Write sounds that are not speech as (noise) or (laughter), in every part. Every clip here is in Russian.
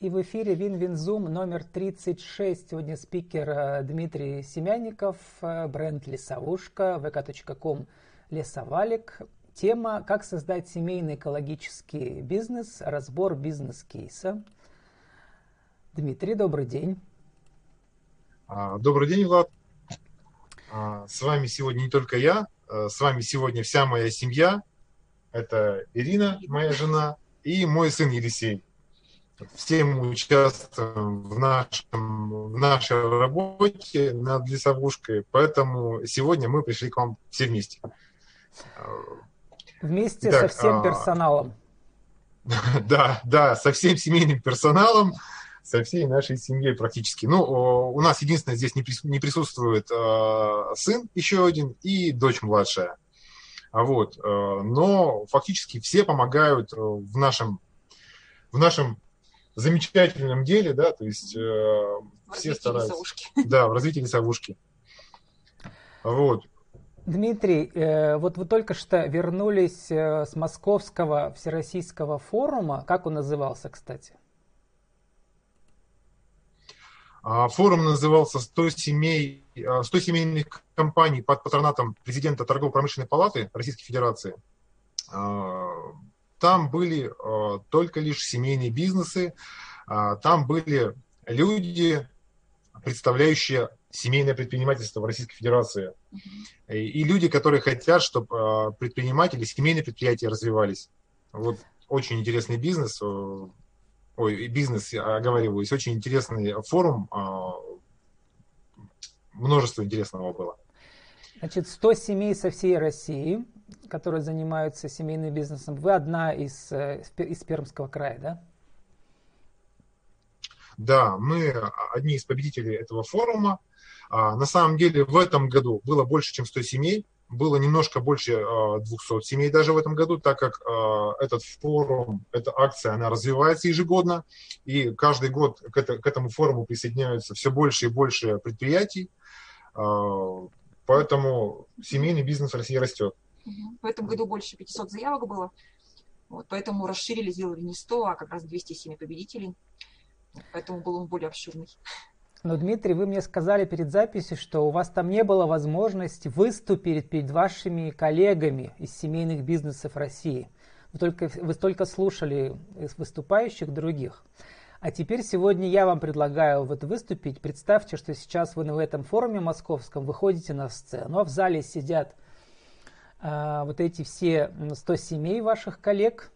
И в эфире Win-Win Zoom номер 36. Сегодня спикер э, Дмитрий Семянников, э, бренд Лесовушка, vk.com Лесовалик. Тема «Как создать семейный экологический бизнес. Разбор бизнес-кейса». Дмитрий, добрый день. А, добрый день, Влад. А, с вами сегодня не только я, э, с вами сегодня вся моя семья. Это Ирина, моя жена, и мой сын Елисей все мы участвуем в, нашем, в нашей работе над лесовушкой, поэтому сегодня мы пришли к вам все вместе. Вместе Итак, со всем а, персоналом. (laughs) Да, да, со всем семейным персоналом, со всей нашей семьей практически. Ну, у нас единственное здесь не присутствует а, сын еще один и дочь младшая. Вот. А, но фактически все помогают в нашем, в нашем замечательном деле, да, то есть э, все стараются. Лесовушки. Да, в развитии лесовушки. Вот. Дмитрий, э, вот вы только что вернулись э, с Московского Всероссийского форума. Как он назывался, кстати? А, форум назывался «100, семей, 100 э, семейных компаний под патронатом президента Торгово-промышленной палаты Российской Федерации». А, там были э, только лишь семейные бизнесы, э, там были люди, представляющие семейное предпринимательство в Российской Федерации. И, и люди, которые хотят, чтобы э, предприниматели, семейные предприятия развивались. Вот очень интересный бизнес, э, ой, бизнес, я оговариваюсь, очень интересный форум, э, множество интересного было. Значит, 100 семей со всей России – которые занимаются семейным бизнесом. Вы одна из, э, из Пермского края, да? Да, мы одни из победителей этого форума. А, на самом деле в этом году было больше, чем 100 семей. Было немножко больше 200 а, семей даже в этом году, так как а, этот форум, эта акция, она развивается ежегодно. И каждый год к, это, к этому форуму присоединяются все больше и больше предприятий. Поэтому семейный бизнес в России растет. В этом году больше 500 заявок было. Вот, поэтому расширили, сделали не 100, а как раз 207 победителей. Поэтому был он более обширный. Но, Дмитрий, вы мне сказали перед записью, что у вас там не было возможности выступить перед вашими коллегами из семейных бизнесов России. Вы только, вы только слушали из выступающих других. А теперь сегодня я вам предлагаю вот выступить. Представьте, что сейчас вы на этом форуме московском выходите на сцену, а в зале сидят вот эти все 100 семей ваших коллег.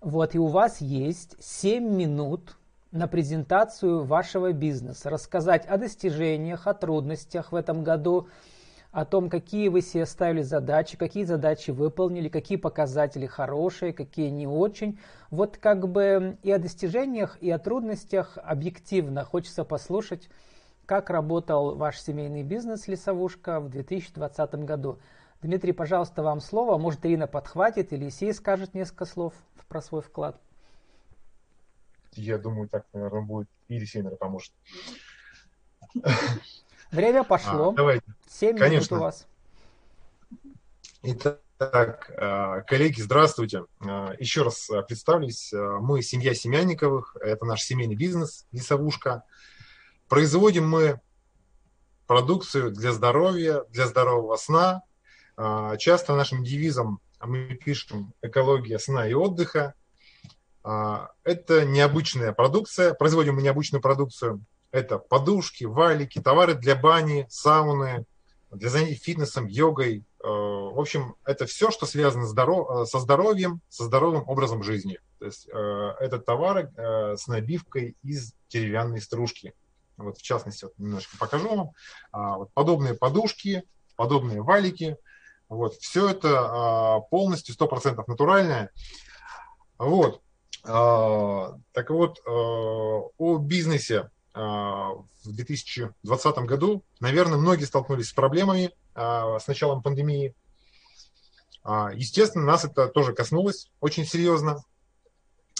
Вот, и у вас есть 7 минут на презентацию вашего бизнеса, рассказать о достижениях, о трудностях в этом году, о том, какие вы себе ставили задачи, какие задачи выполнили, какие показатели хорошие, какие не очень. Вот как бы и о достижениях, и о трудностях объективно хочется послушать, как работал ваш семейный бизнес «Лесовушка» в 2020 году. Дмитрий, пожалуйста, вам слово. Может, Ирина подхватит или Исей скажет несколько слов про свой вклад. Я думаю, так, наверное, будет. Или Сейнер поможет. (laughs) Время пошло. А, давайте. 7 Конечно. минут у вас. Итак, э, коллеги, здравствуйте. Э, еще раз представлюсь. Мы семья Семянниковых. Это наш семейный бизнес «Лесовушка». Производим мы продукцию для здоровья, для здорового сна, а, часто нашим девизом мы пишем «экология сна и отдыха». А, это необычная продукция, производим мы необычную продукцию. Это подушки, валики, товары для бани, сауны, для занятий фитнесом, йогой. А, в общем, это все, что связано со здоровьем, со здоровым образом жизни. То есть это товары с набивкой из деревянной стружки. Вот в частности, вот немножко покажу вам. Вот подобные подушки, подобные валики – вот, все это а, полностью 100% натуральное. Вот. А, так вот, а, о бизнесе в 2020 году, наверное, многие столкнулись с проблемами с началом пандемии. Естественно, нас это тоже коснулось очень серьезно.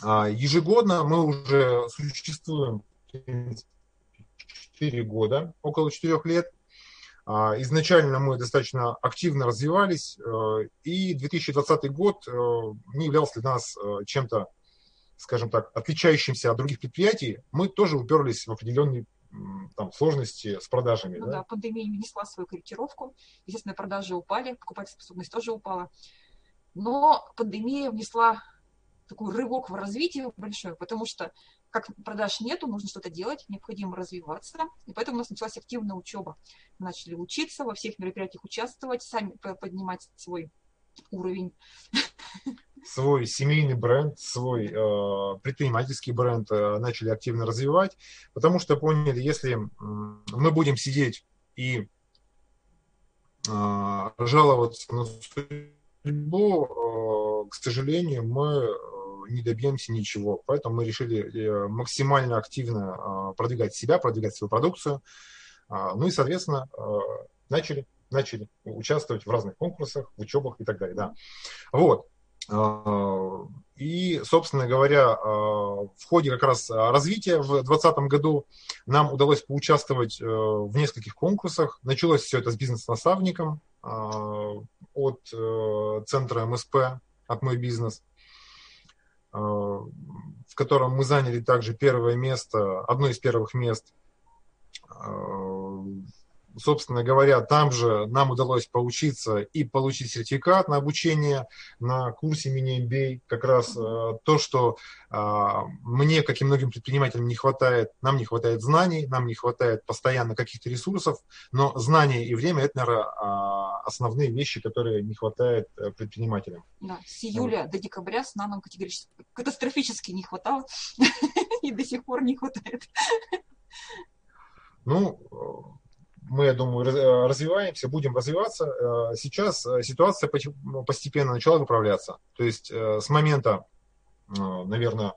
Ежегодно мы уже существуем 4 года, около 4 лет – изначально мы достаточно активно развивались, э, и 2020 год э, не являлся для нас э, чем-то скажем так, отличающимся от других предприятий, мы тоже уперлись в определенные там, сложности с продажами. Ну да, да пандемия внесла свою корректировку. Естественно, продажи упали, покупательская способность тоже упала. Но пандемия внесла такой рывок в развитие большой, потому что как продаж нету, нужно что-то делать, необходимо развиваться. И поэтому у нас началась активная учеба. Мы начали учиться, во всех мероприятиях участвовать, сами поднимать свой уровень. Свой семейный бренд, свой э, предпринимательский бренд э, начали активно развивать, потому что поняли, если мы будем сидеть и э, жаловаться на судьбу, э, к сожалению, мы не добьемся ничего. Поэтому мы решили э, максимально активно а, продвигать себя, продвигать свою продукцию. А, ну и, соответственно, а, начали, начали участвовать в разных конкурсах, в учебах и так далее. Да. Вот. И, собственно говоря, в ходе как раз развития в 2020 году нам удалось поучаствовать э, в нескольких конкурсах. Началось все это с бизнес-наставником от э, центра МСП, от «Мой бизнес». Э, в котором мы заняли также первое место, одно из первых мест э, собственно говоря, там же нам удалось поучиться и получить сертификат на обучение на курсе мини-MBA. Как раз э, то, что э, мне, как и многим предпринимателям, не хватает. Нам не хватает знаний, нам не хватает постоянно каких-то ресурсов, но знания и время – это, наверное, э, основные вещи, которые не хватает э, предпринимателям. Да, с июля вот. до декабря сна нам категорически, катастрофически не хватало, (laughs) и до сих пор не хватает. Ну, мы, я думаю, э, развиваемся, будем развиваться. Э, сейчас э, ситуация ну, постепенно начала выправляться. То есть с момента, наверное,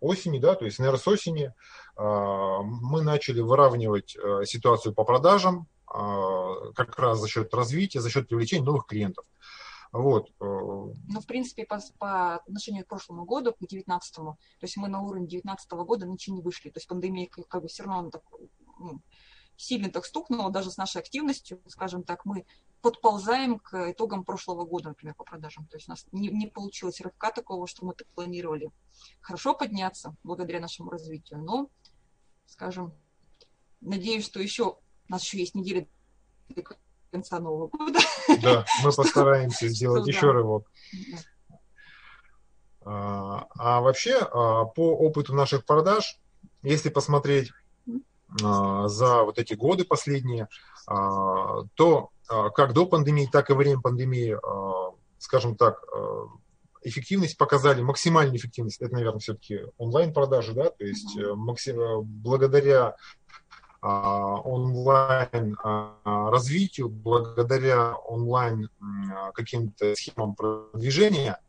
осени, да, то есть, наверное, с осени мы начали выравнивать ситуацию по продажам, как раз за счет развития, за счет привлечения новых клиентов. Вот. Ну, в принципе, по, по отношению к прошлому году, к 2019, то есть мы на уровень 2019 года ничего не вышли. То есть пандемия как бы все равно так, ну, сильно так стукнуло, даже с нашей активностью, скажем так, мы подползаем к итогам прошлого года, например, по продажам. То есть у нас не, не получилось рывка такого, что мы так планировали хорошо подняться благодаря нашему развитию. Но, скажем, надеюсь, что еще у нас еще есть неделя до конца Нового года. Да, мы (laughs) постараемся сделать еще рывок. А, а вообще, а, по опыту наших продаж, если посмотреть за вот эти годы последние, а, то а, как до пандемии, так и во время пандемии, скажем так, эффективность показали, максимальную эффективность, это, наверное, все-таки онлайн-продажи, да, то есть максим, благодаря онлайн развитию, благодаря онлайн каким-то схемам продвижения,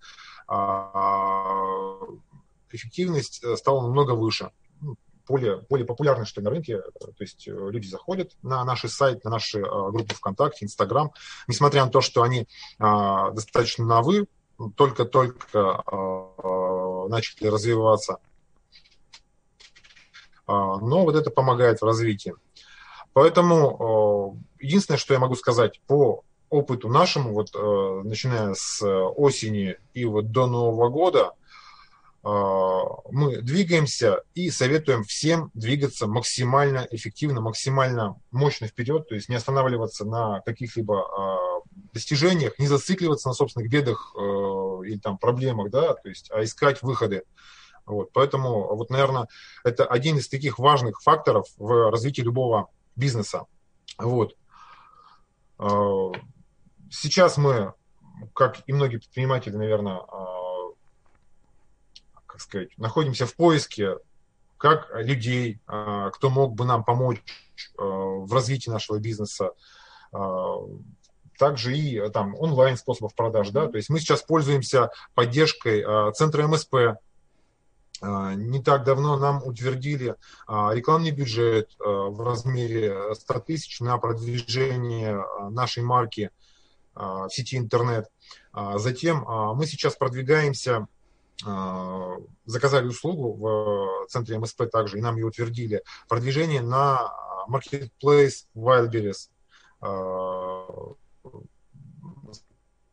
эффективность э, стала намного выше более, более популярны, что ли, на рынке. То есть э, люди заходят на наши сайты, на наши э, группы ВКонтакте, Инстаграм, несмотря на то, что они а, достаточно новы, только-только а, начали развиваться. А, но вот это помогает в развитии. Поэтому единственное, что я могу сказать по опыту нашему, вот начиная с осени и вот до Нового года – мы двигаемся и советуем всем двигаться максимально эффективно, максимально мощно вперед, то есть не останавливаться на каких-либо а, достижениях, не зацикливаться на собственных бедах э, или там проблемах, да, то есть, а искать выходы. Вот, поэтому, вот, наверное, это один из таких важных факторов в развитии любого бизнеса. Вот. А, сейчас мы, как и многие предприниматели, наверное, как сказать, находимся в поиске как людей, а, кто мог бы нам помочь а, в развитии нашего бизнеса, а, также и там онлайн способов продаж, да, то есть мы сейчас пользуемся поддержкой центра МСП. Не так давно нам утвердили рекламный бюджет в размере 100 тысяч на продвижение нашей марки в сети интернет. Затем мы сейчас продвигаемся заказали услугу в центре МСП также, и нам ее утвердили, продвижение на Marketplace Wildberries. А,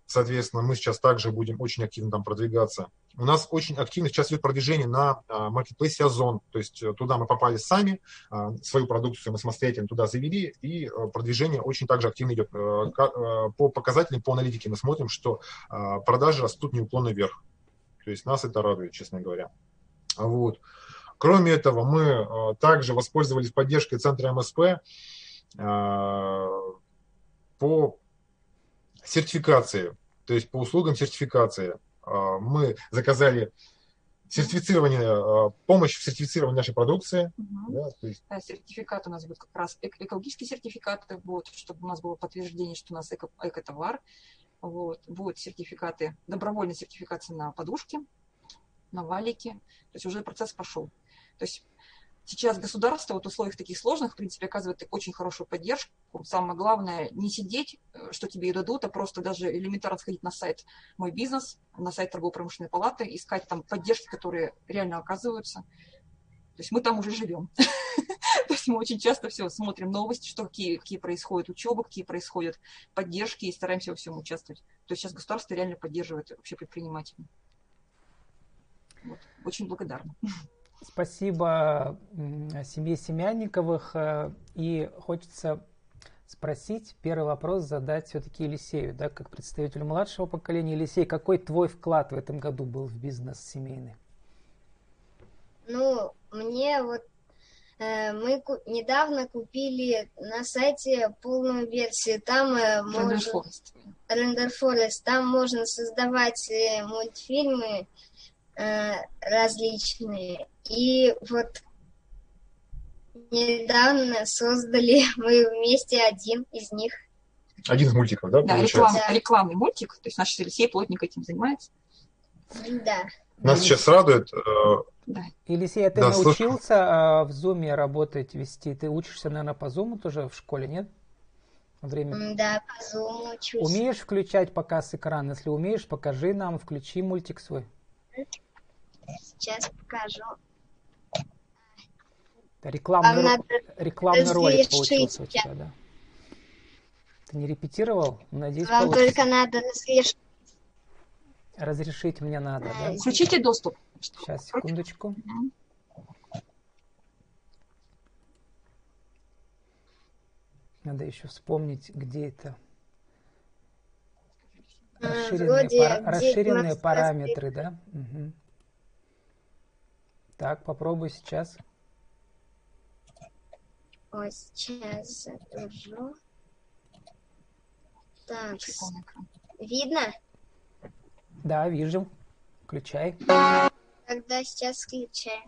соответственно, мы сейчас также будем очень активно там продвигаться. У нас очень активно сейчас идет продвижение на маркетплейсе Озон, то есть туда мы попали сами, свою продукцию мы самостоятельно туда завели, и продвижение очень также активно идет. По показателям, по аналитике мы смотрим, что продажи растут неуклонно вверх. То есть нас это радует, честно говоря. Вот. Кроме этого, мы э, также воспользовались поддержкой Центра МСП э, по сертификации, то есть по услугам сертификации. Мы заказали сертифицирование, помощь в сертифицировании нашей продукции. Угу. Да, то есть... Сертификат у нас будет как раз экологический сертификат, вот, чтобы у нас было подтверждение, что у нас эко, эко-товар. Вот, будут сертификаты, добровольные сертификации на подушки, на валики. То есть уже процесс пошел. То есть сейчас государство вот в условиях таких сложных, в принципе, оказывает очень хорошую поддержку. Самое главное, не сидеть, э, что тебе и дадут, а просто даже элементарно сходить на сайт «Мой бизнес», на сайт торгово-промышленной палаты, искать там поддержки, которые реально оказываются. То есть мы там уже живем. (laughs) (laughs) То есть мы очень часто все смотрим новости, что какие, какие происходят учебы, какие происходят поддержки, и стараемся во всем участвовать. То есть сейчас государство реально поддерживает вообще предпринимателей. Вот. Очень благодарна. (laughs) Спасибо семье Семянниковых. И хочется спросить, первый вопрос задать все-таки Елисею, да, как представителю младшего поколения. Елисей, какой твой вклад в этом году был в бизнес семейный? Ну, мне вот мы ку- недавно купили на сайте полную версию. Там э, можно... Render Forest. Там можно создавать э, мультфильмы э, различные. И вот недавно создали (laughs) мы вместе один из них. Один из мультиков, да? Да, реклам, да. рекламный мультик. То есть наш Алексей плотник этим занимается. Да. Нас сейчас радует. Э, да. Елисей, а ты да, научился э, в Zoom работать, вести? Ты учишься, наверное, по Zoom тоже в школе, нет? Время. Да, по Zoom учусь. Умеешь включать показ экрана? Если умеешь, покажи нам, включи мультик свой. Сейчас покажу. Рекламный, ро... рекламный ролик получился у тебя, да? Ты не репетировал? Надеюсь, Вам получится. только надо разрешить. Разрешить мне надо, да? Включите доступ. Сейчас, секундочку. Надо еще вспомнить, где это. Расширенные, Вроде, пара... расширенные параметры, да? Угу. Так, попробуй сейчас. Вот сейчас загружу. Так, видно? Да, вижу. Включай. Тогда сейчас включаю.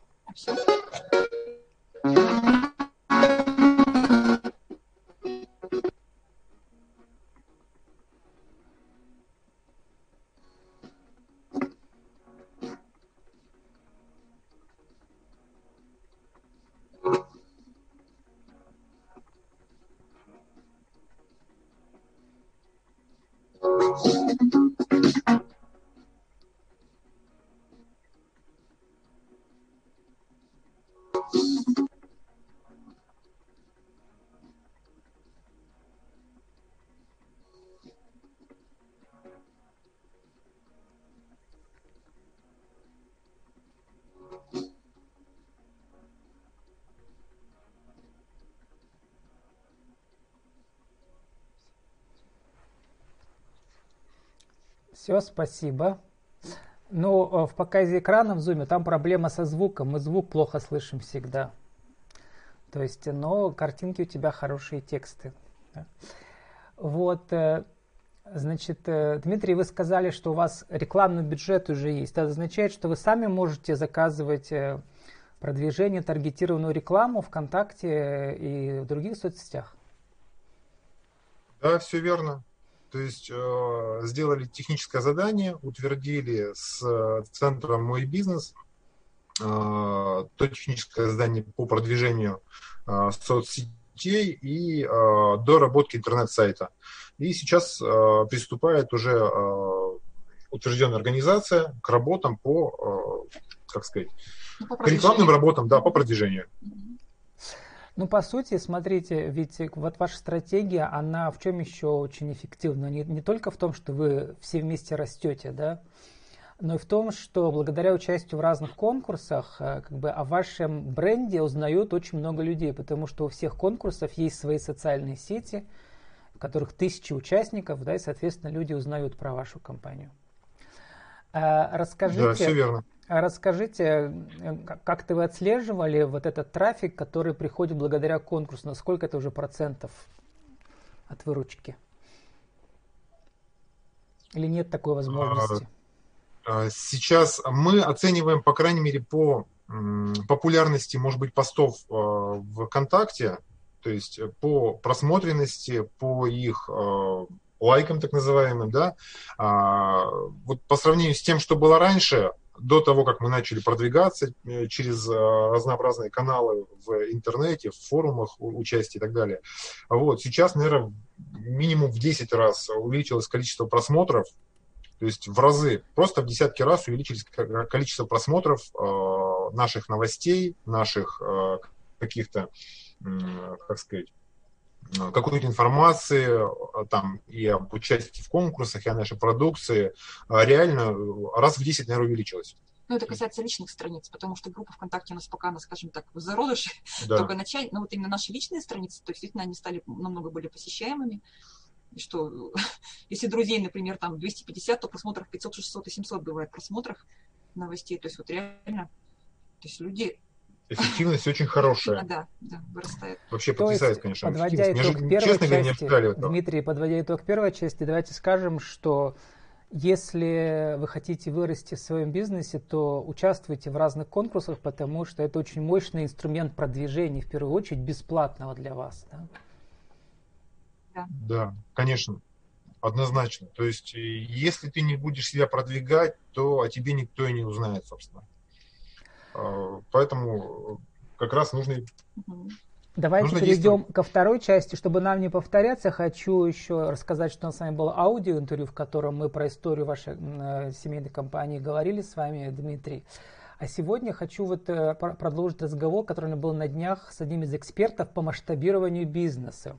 Все, спасибо. Ну, э, в показе экрана в зуме там проблема со звуком. Мы звук плохо слышим всегда. То есть, но картинки у тебя хорошие тексты. Вот, э, значит, э, Дмитрий, вы сказали, что у вас рекламный бюджет уже есть. Это означает, что вы сами можете заказывать продвижение, таргетированную рекламу ВКонтакте и в других соцсетях? Да, все верно. То есть э, сделали техническое задание, утвердили с э, центром «Мой бизнес» э, то техническое задание по продвижению соцсетей и доработки интернет-сайта. И сейчас приступает уже утвержденная организация к работам по, как сказать, ну, по к рекламным работам, да, по продвижению. Ну, по сути, смотрите, ведь вот ваша стратегия, она в чем еще очень эффективна? Не, не только в том, что вы все вместе растете, да, но и в том, что благодаря участию в разных конкурсах, э, как бы о вашем бренде узнают очень много людей, потому что у всех конкурсов есть свои социальные сети, в которых тысячи участников, да, и, соответственно, люди узнают про вашу компанию. А, расскажите, да, все верно. А расскажите, э, как-то вы отслеживали вот этот трафик, который приходит благодаря конкурсу? Насколько это уже процентов от выручки? Или нет такой возможности? А, а, сейчас мы оцениваем, по крайней мере, по популярности, может быть, постов в ВКонтакте, то есть по просмотренности, по их лайкам так называемым, да, вот по сравнению с тем, что было раньше, до того, как мы начали продвигаться э, через э, разнообразные каналы в интернете, в форумах участия и так далее. Вот, сейчас, наверное, минимум в 10 раз увеличилось количество просмотров, то есть в разы, просто в десятки раз увеличилось количество просмотров э, наших новостей, наших каких-то, как сказать, какой-то информации там и об участии в конкурсах, и о нашей продукции реально раз в 10, наверное, увеличилось. Ну, это касается личных страниц, потому что группа ВКонтакте у нас пока, она, скажем так, в зародыше, (laughs) да. только начать. Но вот именно наши личные страницы, то действительно они стали намного более посещаемыми. И что, (laughs) если друзей, например, там 250, то просмотров 500, 600 и 700 бывает просмотров новостей. То есть вот реально, то есть люди эффективность очень хорошая. Да, да, вырастает. Вообще То потрясает, конечно. Подводя итог первой честно части, говоря, Дмитрий, подводя итог первой части, давайте скажем, что если вы хотите вырасти в своем бизнесе, то участвуйте в разных конкурсах, потому что это очень мощный инструмент продвижения, в первую очередь, бесплатного для вас. Да, да, да конечно. Однозначно. То есть, если ты не будешь себя продвигать, то о тебе никто и не узнает, собственно. А, поэтому как раз нужно... Давайте нужно перейдем ко второй части. Чтобы нам не повторяться, хочу еще рассказать, что у нас с вами было аудиоинтервью, в котором мы про историю вашей э, семейной компании говорили с вами, Дмитрий. А сегодня хочу вот э, продолжить разговор, который был на днях с одним из экспертов по масштабированию бизнеса.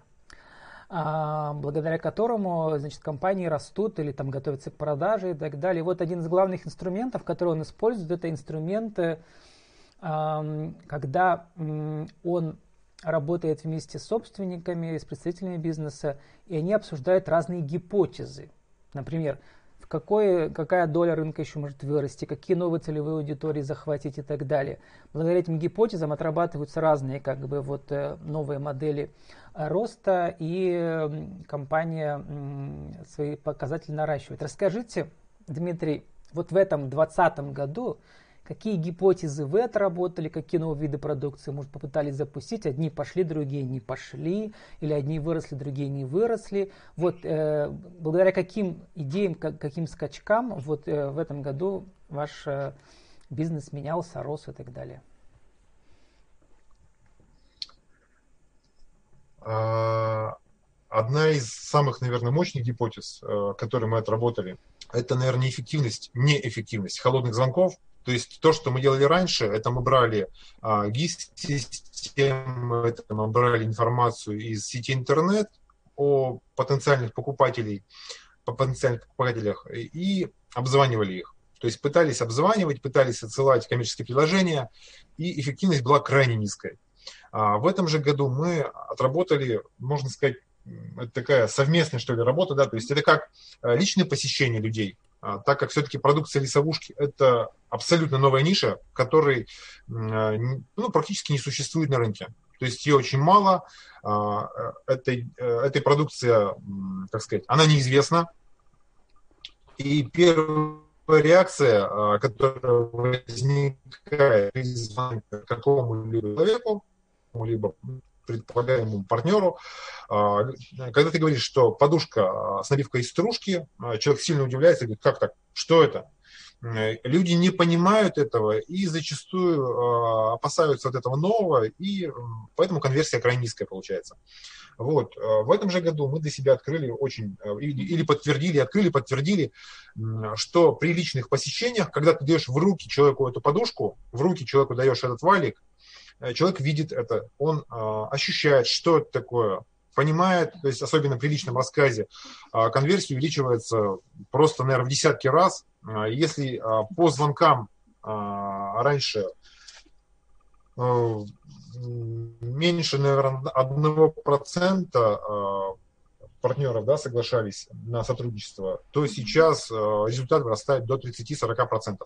А, благодаря которому значит, компании растут или там готовятся к продаже и так далее. Вот один из главных инструментов, который он использует, это инструменты, когда он работает вместе с собственниками, с представителями бизнеса, и они обсуждают разные гипотезы. Например, какой, какая доля рынка еще может вырасти, какие новые целевые аудитории захватить и так далее. Благодаря этим гипотезам отрабатываются разные как бы, вот, э, новые модели э, роста, и компания свои показатели наращивает. Расскажите, Дмитрий, вот в этом 2020 году Какие гипотезы вы отработали, какие новые виды продукции, может, попытались запустить, одни пошли, другие не пошли, или одни выросли, другие не выросли. Вот э, благодаря каким идеям, как, каким скачкам вот э, в этом году ваш э, бизнес менялся, рос и так далее? А, одна из самых, наверное, мощных гипотез, э, которые мы отработали, это, наверное, эффективность, неэффективность холодных звонков – то есть то, что мы делали раньше, это мы брали а, ГИС-системы, это мы брали информацию из сети интернет о потенциальных покупателей, по потенциальных покупателях и обзванивали их. То есть пытались обзванивать, пытались отсылать коммерческие предложения, и эффективность была крайне низкой. А в этом же году мы отработали, можно сказать, это такая совместная, что ли, работа, да, то есть это как а, личное посещение людей. А, так как все-таки продукция лесовушки – это абсолютно новая ниша, которой а, ну, практически не существует на рынке. То есть ее очень мало, а, этой, э, этой продукция, как сказать, она неизвестна. И первая реакция, которая возникает при звонке какому-либо человеку, либо предполагаемому партнеру. А, когда ты говоришь, что подушка с набивкой из стружки, а, человек сильно удивляется и говорит, как так, что это? Люди не понимают этого и зачастую а, опасаются от этого нового, и поэтому конверсия крайне низкая получается. Вот. В этом же году мы для себя открыли очень, или подтвердили, открыли, подтвердили, что при личных посещениях, когда ты даешь в руки человеку эту подушку, в руки человеку даешь этот валик, человек видит это, он ощущает, что это такое, понимает, то есть особенно при личном рассказе, конверсия увеличивается просто, наверное, в десятки раз. Если по звонкам раньше меньше, наверное, одного процента партнеров да, соглашались на сотрудничество, то сейчас э, результат вырастает до 30-40%.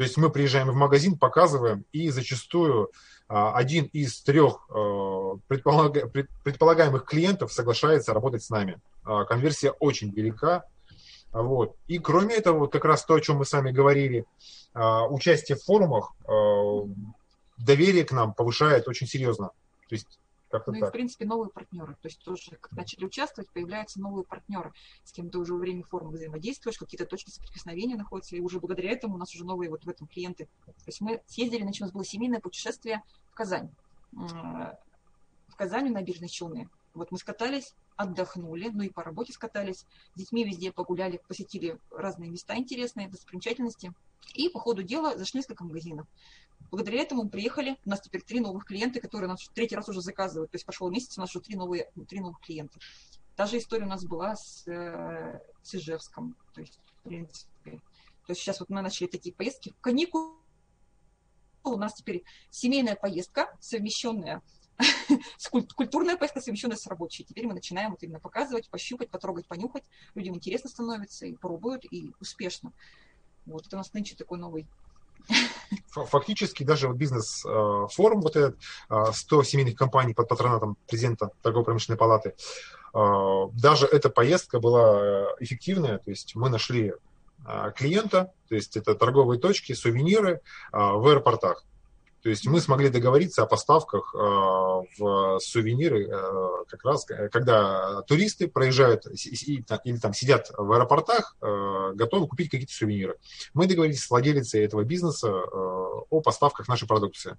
То есть мы приезжаем в магазин, показываем, и зачастую э, один из трех э, предполагаемых клиентов соглашается работать с нами. Конверсия очень велика. Вот. И кроме этого, вот как раз то, о чем мы с вами говорили, участие в форумах, доверие к нам повышает очень серьезно. То есть как-то ну так. и, в принципе, новые партнеры. То есть тоже, как начали участвовать, появляются новые партнеры, с кем ты уже во время форума взаимодействуешь, какие-то точки соприкосновения находятся, и уже благодаря этому у нас уже новые вот в этом клиенты. То есть мы съездили, значит, у нас было семейное путешествие в Казань. В Казани на набережной Челны. Вот мы скатались, отдохнули, ну и по работе скатались, с детьми везде погуляли, посетили разные места интересные, достопримечательности. И по ходу дела зашли несколько магазинов. Благодаря этому приехали, у нас теперь три новых клиента, которые нас третий раз уже заказывают. То есть пошел месяц, у нас уже три, новые, три новых клиента. Та же история у нас была с, э, с Ижевском. То есть, в принципе, то есть сейчас вот мы начали такие поездки. В каникулы у нас теперь семейная поездка, совмещенная культурная поездка, совмещенная с рабочей. Теперь мы начинаем вот именно показывать, пощупать, потрогать, понюхать. Людям интересно становится, и пробуют, и успешно. Вот это у нас нынче такой новый Фактически даже бизнес-форум, вот этот, 100 семейных компаний под патронатом президента торгово-промышленной палаты, даже эта поездка была э, эффективная, то есть мы нашли клиента, то есть это торговые точки, сувениры в аэропортах. То есть мы смогли договориться о поставках э, в сувениры э, как раз, э, когда туристы проезжают или там сидят в аэропортах, готовы купить какие-то сувениры. Мы договорились с владелицей этого бизнеса о поставках нашей продукции.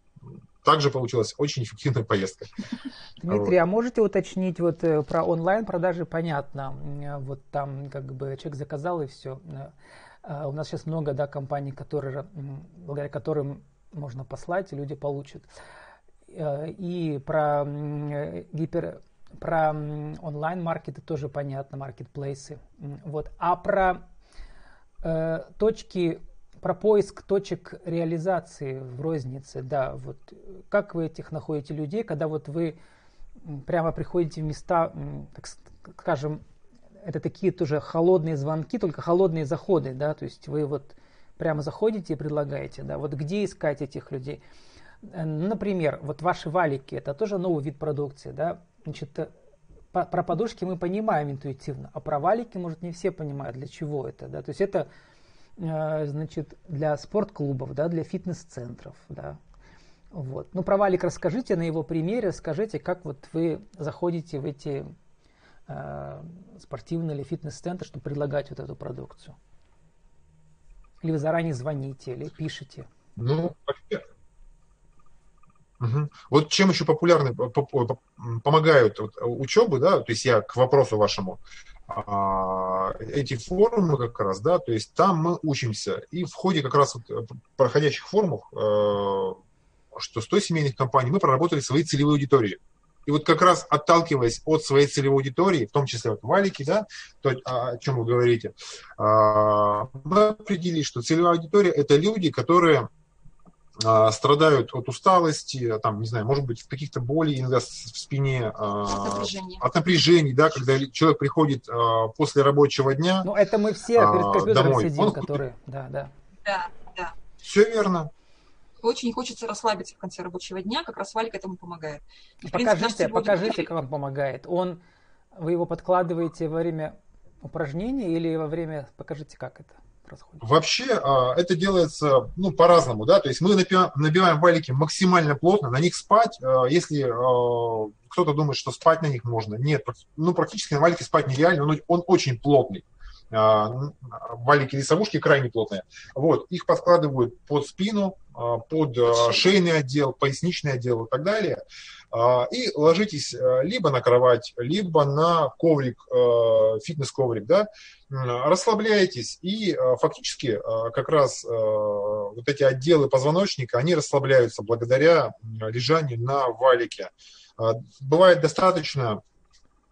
Также получилась очень эффективная поездка. Дмитрий, вот. а можете уточнить вот про онлайн-продажи? Понятно, вот там как бы человек заказал и все. У нас сейчас много да, компаний, которые, благодаря которым можно послать, и люди получат. Э, и про гипер про онлайн-маркеты тоже понятно, маркетплейсы. Вот. А про э, точки, про поиск точек реализации в рознице, да, вот как вы этих находите людей, когда вот вы прямо приходите в места, так скажем, это такие тоже холодные звонки, только холодные заходы, да, то есть вы вот прямо заходите и предлагаете, да, вот где искать этих людей. Э, например, вот ваши валики, это тоже новый вид продукции, да, значит, э, про подушки мы понимаем интуитивно, а про валики, может, не все понимают, для чего это, да, то есть это, э, значит, для спортклубов, да, для фитнес-центров, да, вот. Ну, про валик расскажите на его примере, скажите, как вот вы заходите в эти э, спортивные или фитнес-центры, чтобы предлагать вот эту продукцию. Или вы заранее звоните, или пишете? Ну, Угу. Вот чем еще популярны, помогают вот, учебы, да, то есть я к вопросу вашему, а, эти форумы как раз, да, то есть там мы учимся, и в ходе как раз вот э, проходящих форумов, э, что 100 семейных компаний, мы проработали свои целевые аудитории. И вот как раз отталкиваясь от своей целевой аудитории, в том числе от валики, да, то, о чем вы говорите, а, мы определили, что целевая аудитория – это люди, которые а, страдают от усталости, там, не знаю, может быть, каких-то болей иногда в спине, а, от напряжения, от напряжений да, когда человек приходит после рабочего дня Ну, это мы все перед компьютером домой. сидим, Он... которые, да, да. Да, да. Все верно очень хочется расслабиться в конце рабочего дня, как раз Валик этому помогает. И, покажите, принципе, покажите, как он помогает. Он, вы его подкладываете во время упражнения или во время, покажите, как это происходит? Вообще а, это делается ну, по-разному, да, то есть мы набиваем валики максимально плотно, на них спать, а, если а, кто-то думает, что спать на них можно, нет, ну практически на валике спать нереально, он, он очень плотный. Валики лесовушки крайне плотные. Вот, их подкладывают под спину, под а, шейный отдел, поясничный отдел и так далее. и ложитесь либо на кровать, либо на коврик, фитнес-коврик, да, расслабляетесь, и фактически как раз вот эти отделы позвоночника, они расслабляются благодаря лежанию на валике. Бывает достаточно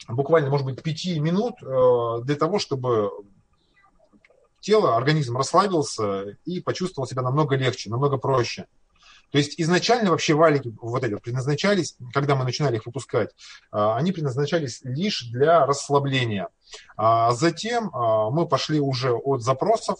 буквально, может быть, пяти минут для того, чтобы тело, организм расслабился и почувствовал себя намного легче, намного проще. То есть изначально вообще валики вот эти предназначались, когда мы начинали их выпускать, а, они предназначались лишь для расслабления. А затем а, мы пошли уже от запросов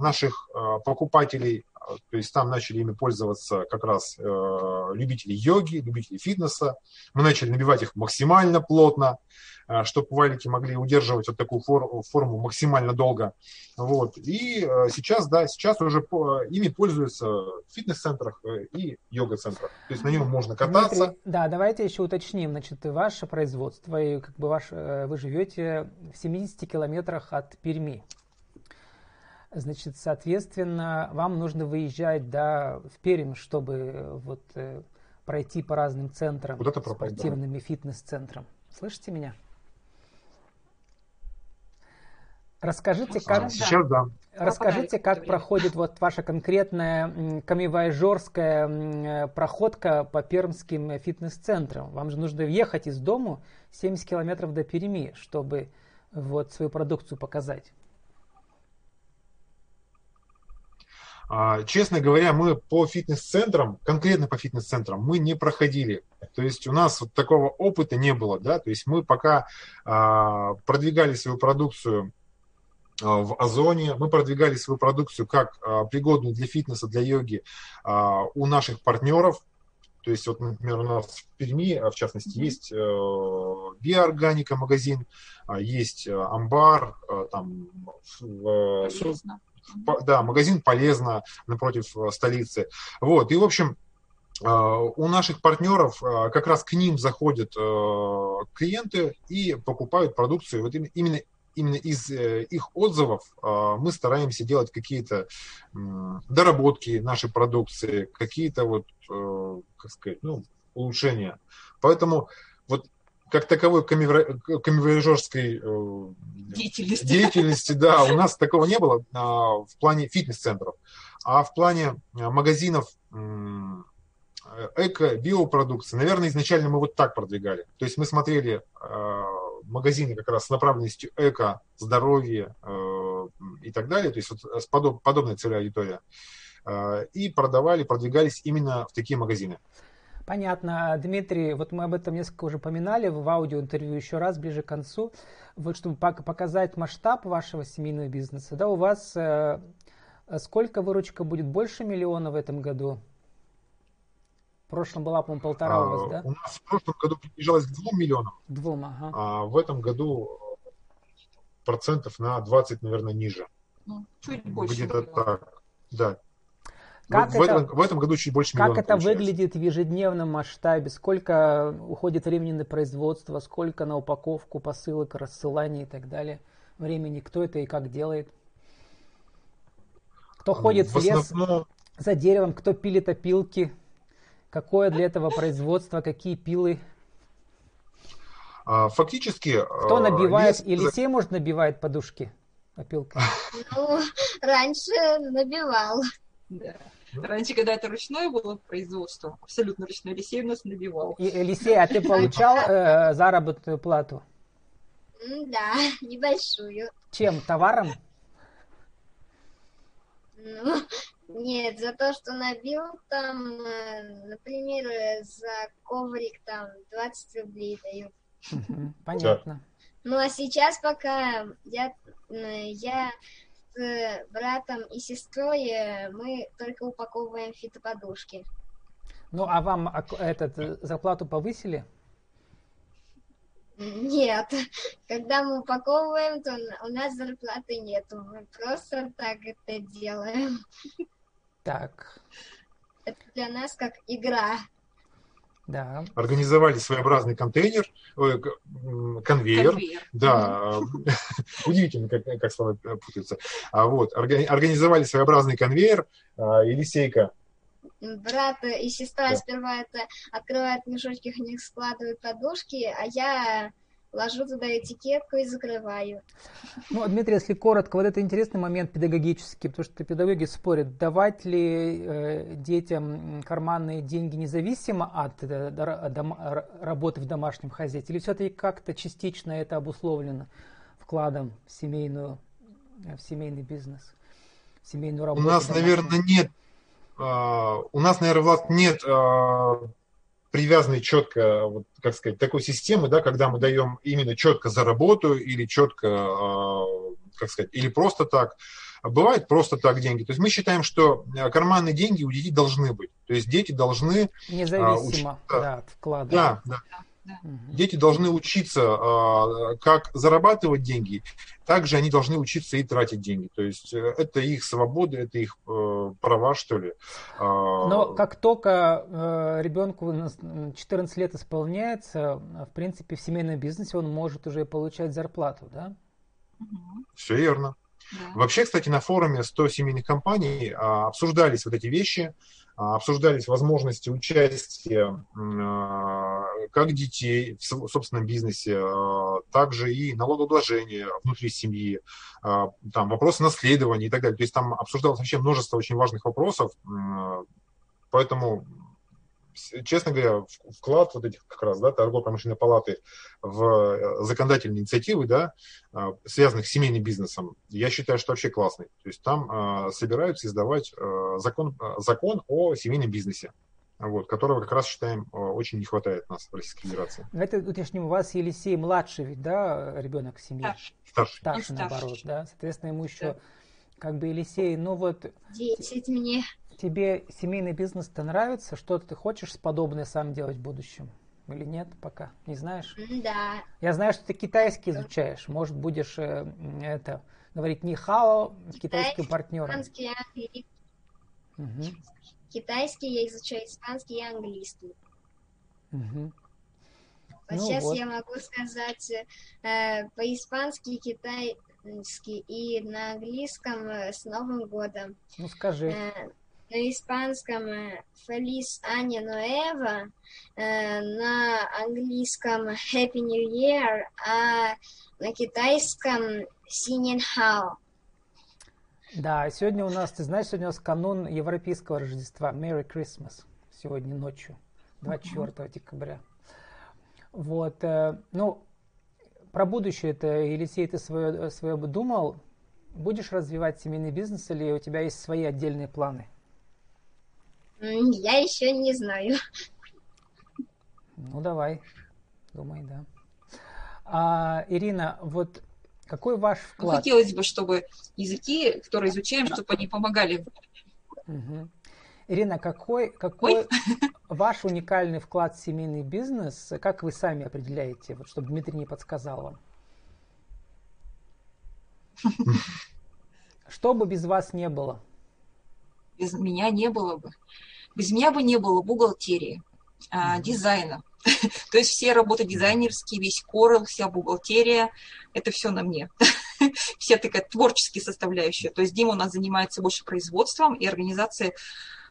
наших покупателей, то есть там начали ими пользоваться как раз любители йоги, любители фитнеса. Мы начали набивать их максимально плотно. Э, чтобы валики могли удерживать вот такую форму максимально долго. Вот. И э, сейчас, да, сейчас уже по, ими пользуются в фитнес-центрах э, и йога-центрах. То есть на нем можно кататься. Дмитрий, да, давайте еще уточним. Значит, ваше производство, и как бы ваш, вы живете в 70 километрах от Перми. Значит, соответственно, вам нужно выезжать да, в Пермь, чтобы вот, пройти по разным центрам, спортивным да. и фитнес-центрам. Слышите меня? Расскажите, как, Сейчас, да. расскажите, как проходит вот ваша конкретная камевайжорская проходка по пермским фитнес-центрам. Вам же нужно ехать из дому 70 километров до Перми, чтобы вот свою продукцию показать. А, честно говоря, мы по фитнес-центрам, конкретно по фитнес-центрам, мы не проходили. То есть у нас вот такого опыта не было, да, то есть мы пока а, продвигали свою продукцию в Озоне. Мы продвигали свою продукцию как а, пригодную для фитнеса, для йоги а, у наших партнеров. То есть, вот, например, у нас в Перми, в частности, есть э, биоорганика магазин, есть амбар, там, в, да, магазин полезно напротив э, столицы. Вот, и, в общем, у наших партнеров как раз к ним заходят э, клиенты и покупают продукцию вот именно именно из э, их отзывов а, мы стараемся делать какие-то доработки нашей продукции, какие-то вот, э, как сказать, ну, улучшения. Поэтому вот как таковой камевояжерской э, деятельности. деятельности, да, у (laughs) нас такого не было а, в плане фитнес-центров. А в плане магазинов эко-биопродукции, наверное, изначально мы вот так продвигали. То есть мы смотрели а, магазины как раз с направленностью эко, здоровье э, и так далее, то есть вот с подоб, подобная целевая аудитория, э, и продавали, продвигались именно в такие магазины. Понятно. Дмитрий, вот мы об этом несколько уже поминали в аудиоинтервью еще раз, ближе к концу. Вот чтобы показать масштаб вашего семейного бизнеса, да, у вас э, сколько выручка будет? Больше миллиона в этом году? В прошлом была, по-моему, полтора у вас, а, да? У нас в прошлом году приближалось к двум миллионам. Двум, ага. А в этом году процентов на 20, наверное, ниже. Ну, чуть больше. Где-то так, да. Как в, это, этом, в этом году чуть больше Как это получается. выглядит в ежедневном масштабе? Сколько уходит времени на производство, сколько на упаковку, посылок, рассылание и так далее? Времени, кто это и как делает? Кто ходит в, в лес основном... за деревом, кто пилит опилки? Какое для этого производство, какие пилы? А, фактически... Кто а, набивает? Есть... Елисей, может, набивает подушки опилкой? Ну, раньше набивал. Да. Раньше, когда это ручное было производство, абсолютно ручное, Елисей у нас набивал. И, Елисей, а ты получал э, заработную плату? Да, небольшую. Чем? Товаром? Ну, нет, за то, что набил там, э, например, за коврик там 20 рублей дают. Понятно. Ну а сейчас пока я, я с братом и сестрой э, мы только упаковываем фитоподушки. Ну а вам этот э, зарплату повысили? Нет, когда мы упаковываем, то у нас зарплаты нет. Мы просто так это делаем. Так. Это для нас как игра. Да. Организовали своеобразный контейнер, э, конвейер. конвейер. Да, (laughs) удивительно, как, как слова путаются. А вот, организовали своеобразный конвейер. А, Елисейка брат и сестра да. сперва это открывают мешочки, в них складывают подушки, а я ложу туда этикетку и закрываю. Ну, Дмитрий, если коротко, вот это интересный момент педагогический, потому что педагоги спорят, давать ли э, детям карманные деньги независимо от э, дом, работы в домашнем хозяйстве, или все-таки как-то частично это обусловлено вкладом в, семейную, в семейный бизнес, в семейную работу? У нас, наверное, нет, uh, у нас, наверное, Влад, нет привязанной четко, вот, как сказать, такой системы, да, когда мы даем именно четко за работу или четко, э, как сказать, или просто так. Бывает просто так деньги. То есть мы считаем, что э, карманные деньги у детей должны быть. То есть дети должны... Независимо а, учиться, да, от вклада. Да, да. Дети должны учиться, а, как зарабатывать деньги, также они должны учиться и тратить деньги. То есть э, это их свобода, это их э, права, что ли. А, Но как только э, ребенку 14 лет исполняется, в принципе, в семейном бизнесе он может уже получать зарплату, да? Все верно. Да. Вообще, кстати, на форуме 100 семейных компаний а, обсуждались вот эти вещи. А, обсуждались возможности участия а, как детей в собственном бизнесе, а, также и налогообложения внутри семьи, там вопросы наследования и так далее. То есть там обсуждалось вообще множество очень важных вопросов, поэтому честно говоря, вклад вот этих как раз, да, торгово-промышленной палаты в э, законодательные инициативы, да, а, связанных с семейным бизнесом, я считаю, что вообще классный. То есть там а, собираются издавать а, закон, закон о семейном бизнесе. Вот, которого как раз считаем очень не хватает у нас в Российской Федерации. Это уточним, у вас Елисей младший ведь, да, ребенок в семье? Старший. Старший, наоборот, да. Соответственно, ему еще да. как бы Елисей, ну вот... Десять мне. Тебе семейный бизнес-то нравится? Что ты хочешь подобное сам делать в будущем? Или нет пока? Не знаешь? Да. Я знаю, что ты китайский изучаешь. Может, будешь э, это говорить не хао с китайским партнером. Испанский, английский. Угу. Китайский я изучаю испанский и английский. Угу. Вот ну, сейчас вот. я могу сказать э, по-испански, китайский и на английском э, с Новым годом. Ну скажи. Э, испанском Feliz Año Nuevo, на английском Happy New Year, а на китайском Синин Хао. Да, сегодня у нас, ты знаешь, сегодня у нас канун Европейского Рождества, Merry Christmas, сегодня ночью, 24 uh-huh. декабря. Вот, э, ну, про будущее это, Елисей, ты свое, свое думал? Будешь развивать семейный бизнес или у тебя есть свои отдельные планы? Я еще не знаю. Ну, давай. Думай, да. А, Ирина, вот какой ваш ну, вклад? Ну, хотелось бы, чтобы языки, которые изучаем, чтобы они помогали. Угу. Ирина, какой, какой (laughs) ваш уникальный вклад в семейный бизнес? Как вы сами определяете, вот, чтобы Дмитрий не подсказал вам? (laughs) Что бы без вас не было? Без меня не было бы. Без меня бы не было бухгалтерии, а, дизайна. (laughs) То есть все работы дизайнерские, весь Corel, вся бухгалтерия, это все на мне. (laughs) Вся такая творческая составляющая. То есть Дима у нас занимается больше производством и организацией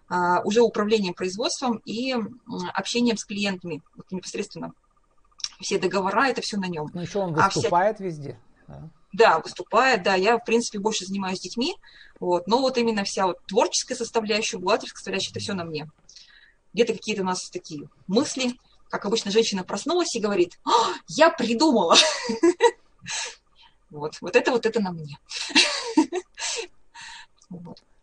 а, уже управлением производством и общением с клиентами вот непосредственно. Все договора, это все на нем. Ну еще он выступает а вся... везде. Да да, выступает, да, я, в принципе, больше занимаюсь детьми, вот, но вот именно вся вот творческая составляющая, бухгалтерская составляющая, это все на мне. Где-то какие-то у нас такие мысли, как обычно, женщина проснулась и говорит, «А, я придумала. Вот, вот это вот это на мне.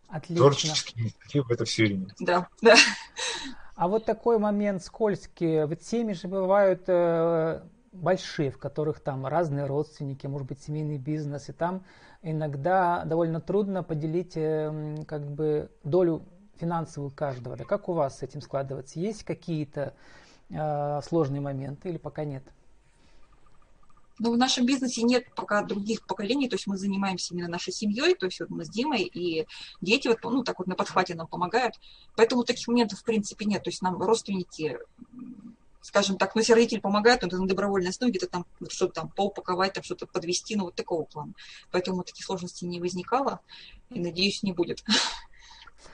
Отлично. Творческие инициативы – это все время. Да, да. А вот такой момент скользкий. Ведь семьи же бывают э, большие, в которых там разные родственники, может быть, семейный бизнес, и там иногда довольно трудно поделить эм, как бы долю финансовую каждого. Да как у вас с этим складывается? Есть какие-то э, сложные моменты или пока нет? Ну, в нашем бизнесе нет пока других поколений, то есть мы занимаемся именно нашей семьей, то есть вот мы с Димой и дети вот, ну, так вот на подхвате нам помогают. Поэтому таких моментов, в принципе, нет. То есть нам родственники скажем так, ну, если родитель помогает, то это на добровольной основе где-то там что-то там поупаковать, там что-то подвести, ну, вот такого плана. Поэтому таких сложностей не возникало и, надеюсь, не будет.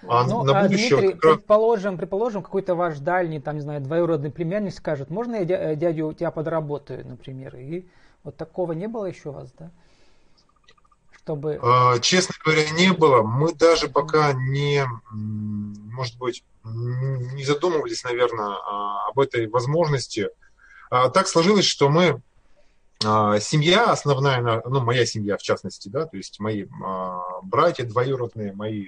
А ну, на а, будущее... Дмитрий, как... предположим, предположим, какой-то ваш дальний, там, не знаю, двоюродный племянник скажет, можно я э, дядю у тебя подработаю, например, и вот такого не было еще у вас, да? Чтобы... А, честно говоря, не было. Мы даже пока не, может быть, не задумывались, наверное, а, об этой возможности. А, так сложилось, что мы семья основная, ну, моя семья в частности, да, то есть мои братья двоюродные, мои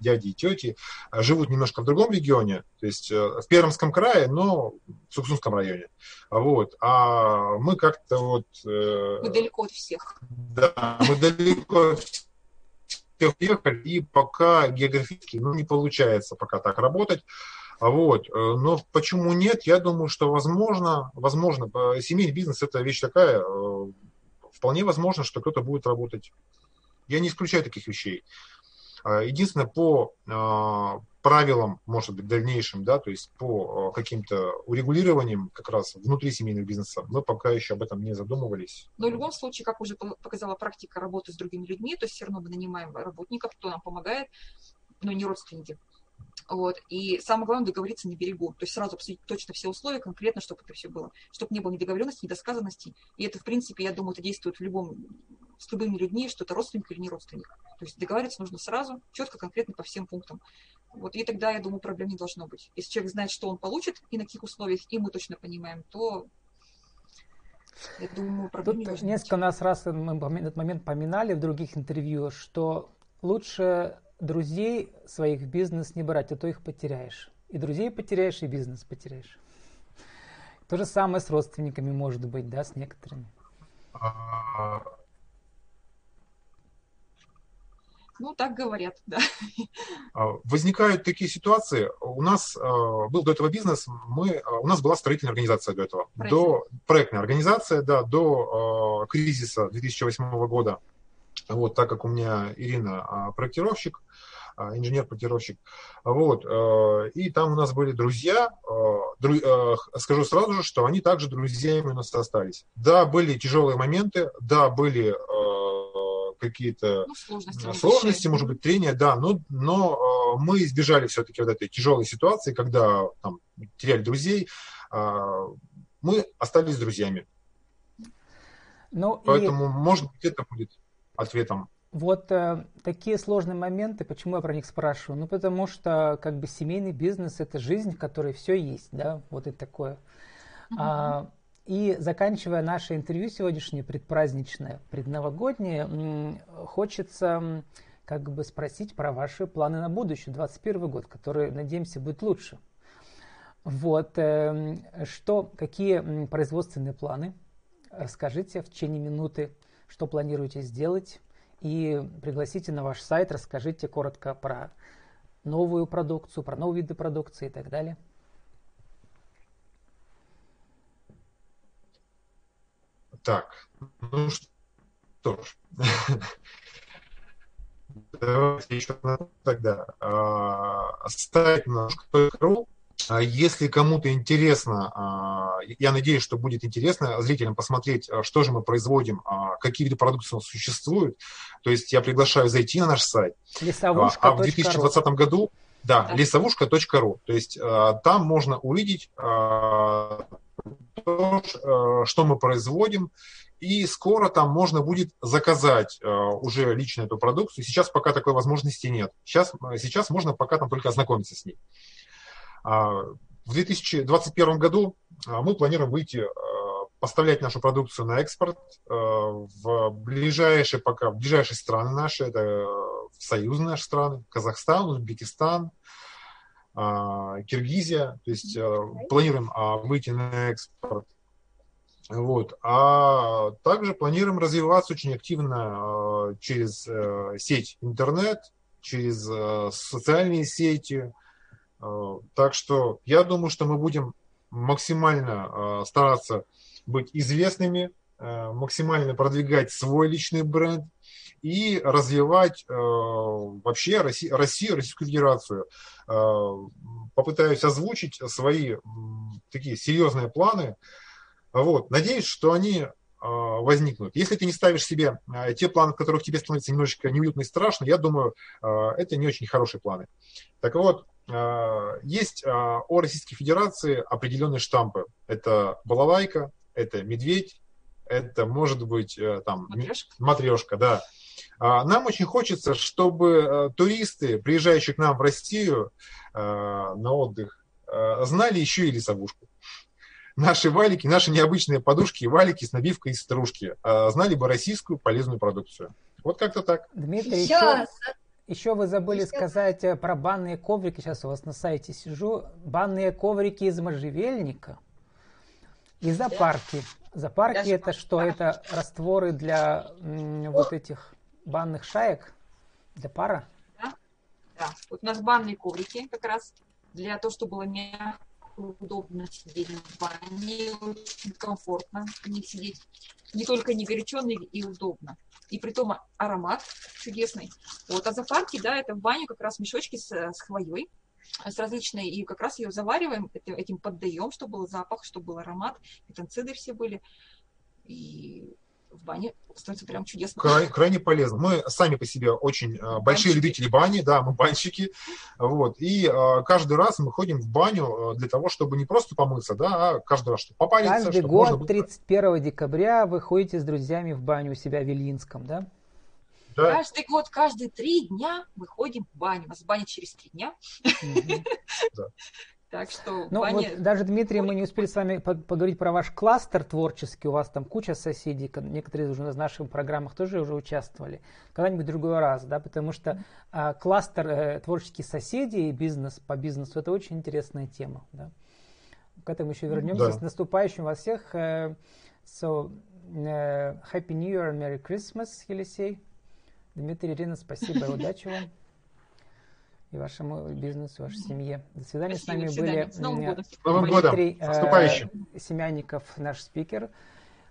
дяди и тети а, живут немножко в другом регионе, то есть э, в Пермском крае, но в Суксунском районе. Вот. А мы как-то вот... Э, мы далеко от всех. Да, мы далеко от всех уехали, и пока географически ну, не получается пока так работать. Вот. Э, но почему нет? Я думаю, что возможно, возможно, семейный бизнес это вещь такая, вполне возможно, что кто-то будет работать. Я не исключаю таких вещей. А, единственное, по а, правилам, может быть, дальнейшим, да, то есть по а, каким-то урегулированиям как раз внутри семейного бизнеса, мы пока еще об этом не задумывались. Но в любом случае, как уже показала практика работы с другими людьми, то все равно мы нанимаем работников, кто нам помогает, но не родственники. Вот. И самое главное договориться на берегу. То есть сразу обсудить точно все условия, конкретно, чтобы это все было. Чтобы не было недоговоренности, недосказанностей. И это, в принципе, я думаю, это действует в любом, с любыми людьми, что это родственник или не родственник. То есть договариваться нужно сразу, четко, конкретно по всем пунктам. Вот, и тогда, я думаю, проблем не должно быть. Если человек знает, что он получит и на каких условиях, и мы точно понимаем, то я думаю, проблем Тут не несколько быть. нас раз мы этот момент поминали в других интервью, что лучше друзей своих в бизнес не брать, а то их потеряешь. И друзей потеряешь, и бизнес потеряешь. То же самое с родственниками может быть, да, с некоторыми. А, Ну, так говорят, (laughs) да. А, возникают такие ситуации. У нас а, был до этого бизнес, мы, а, у нас была строительная организация до этого. Проектная. До, проектная организация, да, до кризиса 2008 года. Вот, так как у меня Ирина проектировщик, инженер-проектировщик. Вот, и там у нас были друзья. Скажу сразу же, что они также друзьями у нас остались. Да, были тяжелые моменты, да, были какие-то ну, сложности, сложности может быть, трения, да, но, но э, мы избежали все-таки вот этой тяжелой ситуации, когда там, теряли друзей, э, мы остались друзьями. Ну, Поэтому, и... может быть, это будет ответом. Вот э, такие сложные моменты, почему я про них спрашиваю? Ну, потому что как бы семейный бизнес – это жизнь, в которой все есть, да, вот это такое. Uh-huh. А, и заканчивая наше интервью сегодняшнее предпраздничное, предновогоднее, хочется как бы спросить про ваши планы на будущее, 2021 год, который, надеемся, будет лучше. Вот, эм, что, какие производственные планы? Расскажите в течение минуты, что планируете сделать, и пригласите на ваш сайт, расскажите коротко про новую продукцию, про новые виды продукции и так далее. Так, ну что ж. (laughs) Давайте еще тогда. Сайт наш .ру. Если кому-то интересно, а, я надеюсь, что будет интересно зрителям посмотреть, а, что же мы производим, а, какие виды продукции у нас существуют. То есть я приглашаю зайти на наш сайт. Лесовушка. А в 2020 году, да, лесовушка.ру. То есть там можно увидеть то, э, что мы производим, и скоро там можно будет заказать э, уже лично эту продукцию. Сейчас пока такой возможности нет. Сейчас, э, сейчас можно пока там только ознакомиться с ней. А, в 2021 году мы планируем выйти, поставлять нашу продукцию на экспорт в ближайшие пока, в ближайшие страны наши, это союзные наши страны, Казахстан, Узбекистан, Киргизия, то есть э, планируем а, выйти на экспорт. Вот. А также планируем развиваться очень активно а, через э, сеть интернет, через э, социальные сети. Так что я думаю, что мы будем максимально стараться быть известными, максимально продвигать свой личный бренд и развивать э, вообще Россию, Россию, Российскую Федерацию. Э, попытаюсь озвучить свои такие серьезные планы. Вот. Надеюсь, что они возникнут. Если ты не ставишь себе те планы, в которых тебе становится немножечко неуютно и страшно, я думаю, это не очень хорошие планы. Так вот, есть о Российской Федерации определенные штампы. Это балалайка, это медведь, это может быть там матрешка, матрешка да. Нам очень хочется, чтобы туристы, приезжающие к нам в Россию на отдых, знали еще и лесовушку наши валики, наши необычные подушки и валики с набивкой из стружки а, знали бы российскую полезную продукцию. Вот как-то так. Дмитрий, еще, еще вы забыли еще. сказать э, про банные коврики. Сейчас у вас на сайте сижу. Банные коврики из можжевельника и зоопарки. Зоопарки это что? Это растворы для м, вот этих банных шаек? Для пара? Да. да. Вот у нас банные коврики как раз для того, чтобы было мягко удобно сидеть в бане, очень комфортно в них сидеть. Не только не горячо, но и удобно. И при том аромат чудесный. Вот, а запарки, да, это в баню как раз мешочки с, с хвоей, с различной, и как раз ее завариваем, этим поддаем, чтобы был запах, чтобы был аромат, петанциды все были. И в бане становится прям чудесно. Край, крайне полезно. Мы сами по себе очень э, большие любители бани, да, мы банщики, вот, и э, каждый раз мы ходим в баню э, для того, чтобы не просто помыться, да, а каждый раз, чтобы попариться. Каждый чтобы год, можно... 31 декабря вы ходите с друзьями в баню у себя в Вилинском, да? Да. Каждый год, каждые три дня мы ходим в баню. У нас баня через три дня. Так что ну, Ваня... вот даже, Дмитрий, мы не успели с вами поговорить про ваш кластер творческий. У вас там куча соседей, некоторые уже в наших программах тоже уже участвовали. Когда-нибудь другой раз, да, потому что а, кластер э, творческих соседей и бизнес по бизнесу – это очень интересная тема, да. К этому еще вернемся. Да. С наступающим вас всех. Uh, so, uh, Happy New Year and Merry Christmas, Елисей. Дмитрий, Ирина, спасибо и удачи вам и вашему бизнесу, вашей семье. До свидания. Спасибо, С нами были С Новым годом. Дмитрий э, Семянников, наш спикер.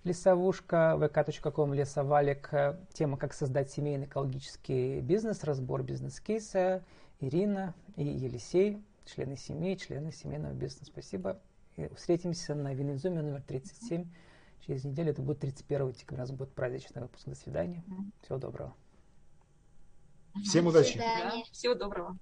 Лесовушка, vk.com, лесовалик. Тема «Как создать семейный экологический бизнес», разбор бизнес-кейса. Ирина и Елисей, члены семьи, члены семейного бизнеса. Спасибо. И встретимся на Винизуме номер 37. Через неделю это будет 31 декабря. У нас будет праздничный выпуск. До свидания. Всего доброго. Всем удачи. Всего доброго.